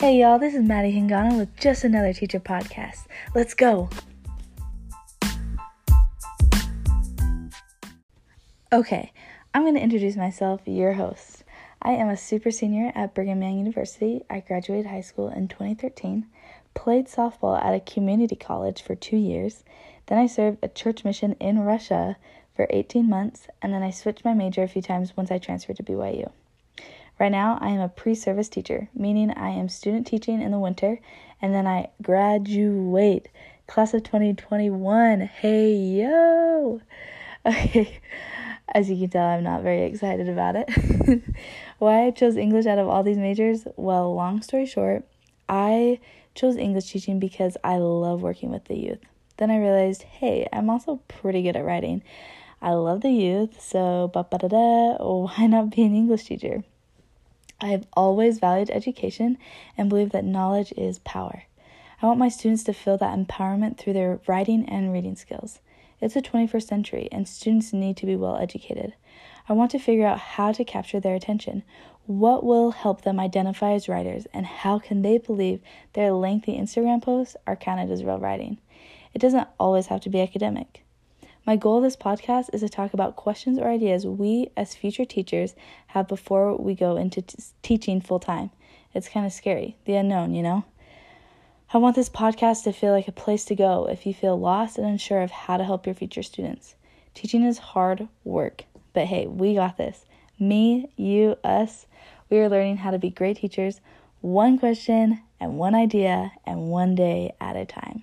Hey y'all, this is Maddie Hingana with just another teacher podcast. Let's go. Okay, I'm going to introduce myself, your host. I am a super senior at Brigham Young University. I graduated high school in 2013, played softball at a community college for two years, then I served a church mission in Russia for 18 months, and then I switched my major a few times once I transferred to BYU. Right now, I am a pre service teacher, meaning I am student teaching in the winter, and then I graduate. Class of 2021. Hey, yo! Okay, as you can tell, I'm not very excited about it. Why I chose English out of all these majors? Well, long story short, I chose English teaching because I love working with the youth. Then I realized, hey, I'm also pretty good at writing. I love the youth, so ba ba da da, why not be an English teacher? I have always valued education and believe that knowledge is power. I want my students to feel that empowerment through their writing and reading skills. It's the 21st century, and students need to be well educated. I want to figure out how to capture their attention. What will help them identify as writers, and how can they believe their lengthy Instagram posts are counted as real writing? It doesn't always have to be academic. My goal of this podcast is to talk about questions or ideas we, as future teachers, have before we go into t- teaching full time. It's kind of scary, the unknown, you know? I want this podcast to feel like a place to go if you feel lost and unsure of how to help your future students. Teaching is hard work, but hey, we got this. Me, you, us, we are learning how to be great teachers, one question and one idea and one day at a time.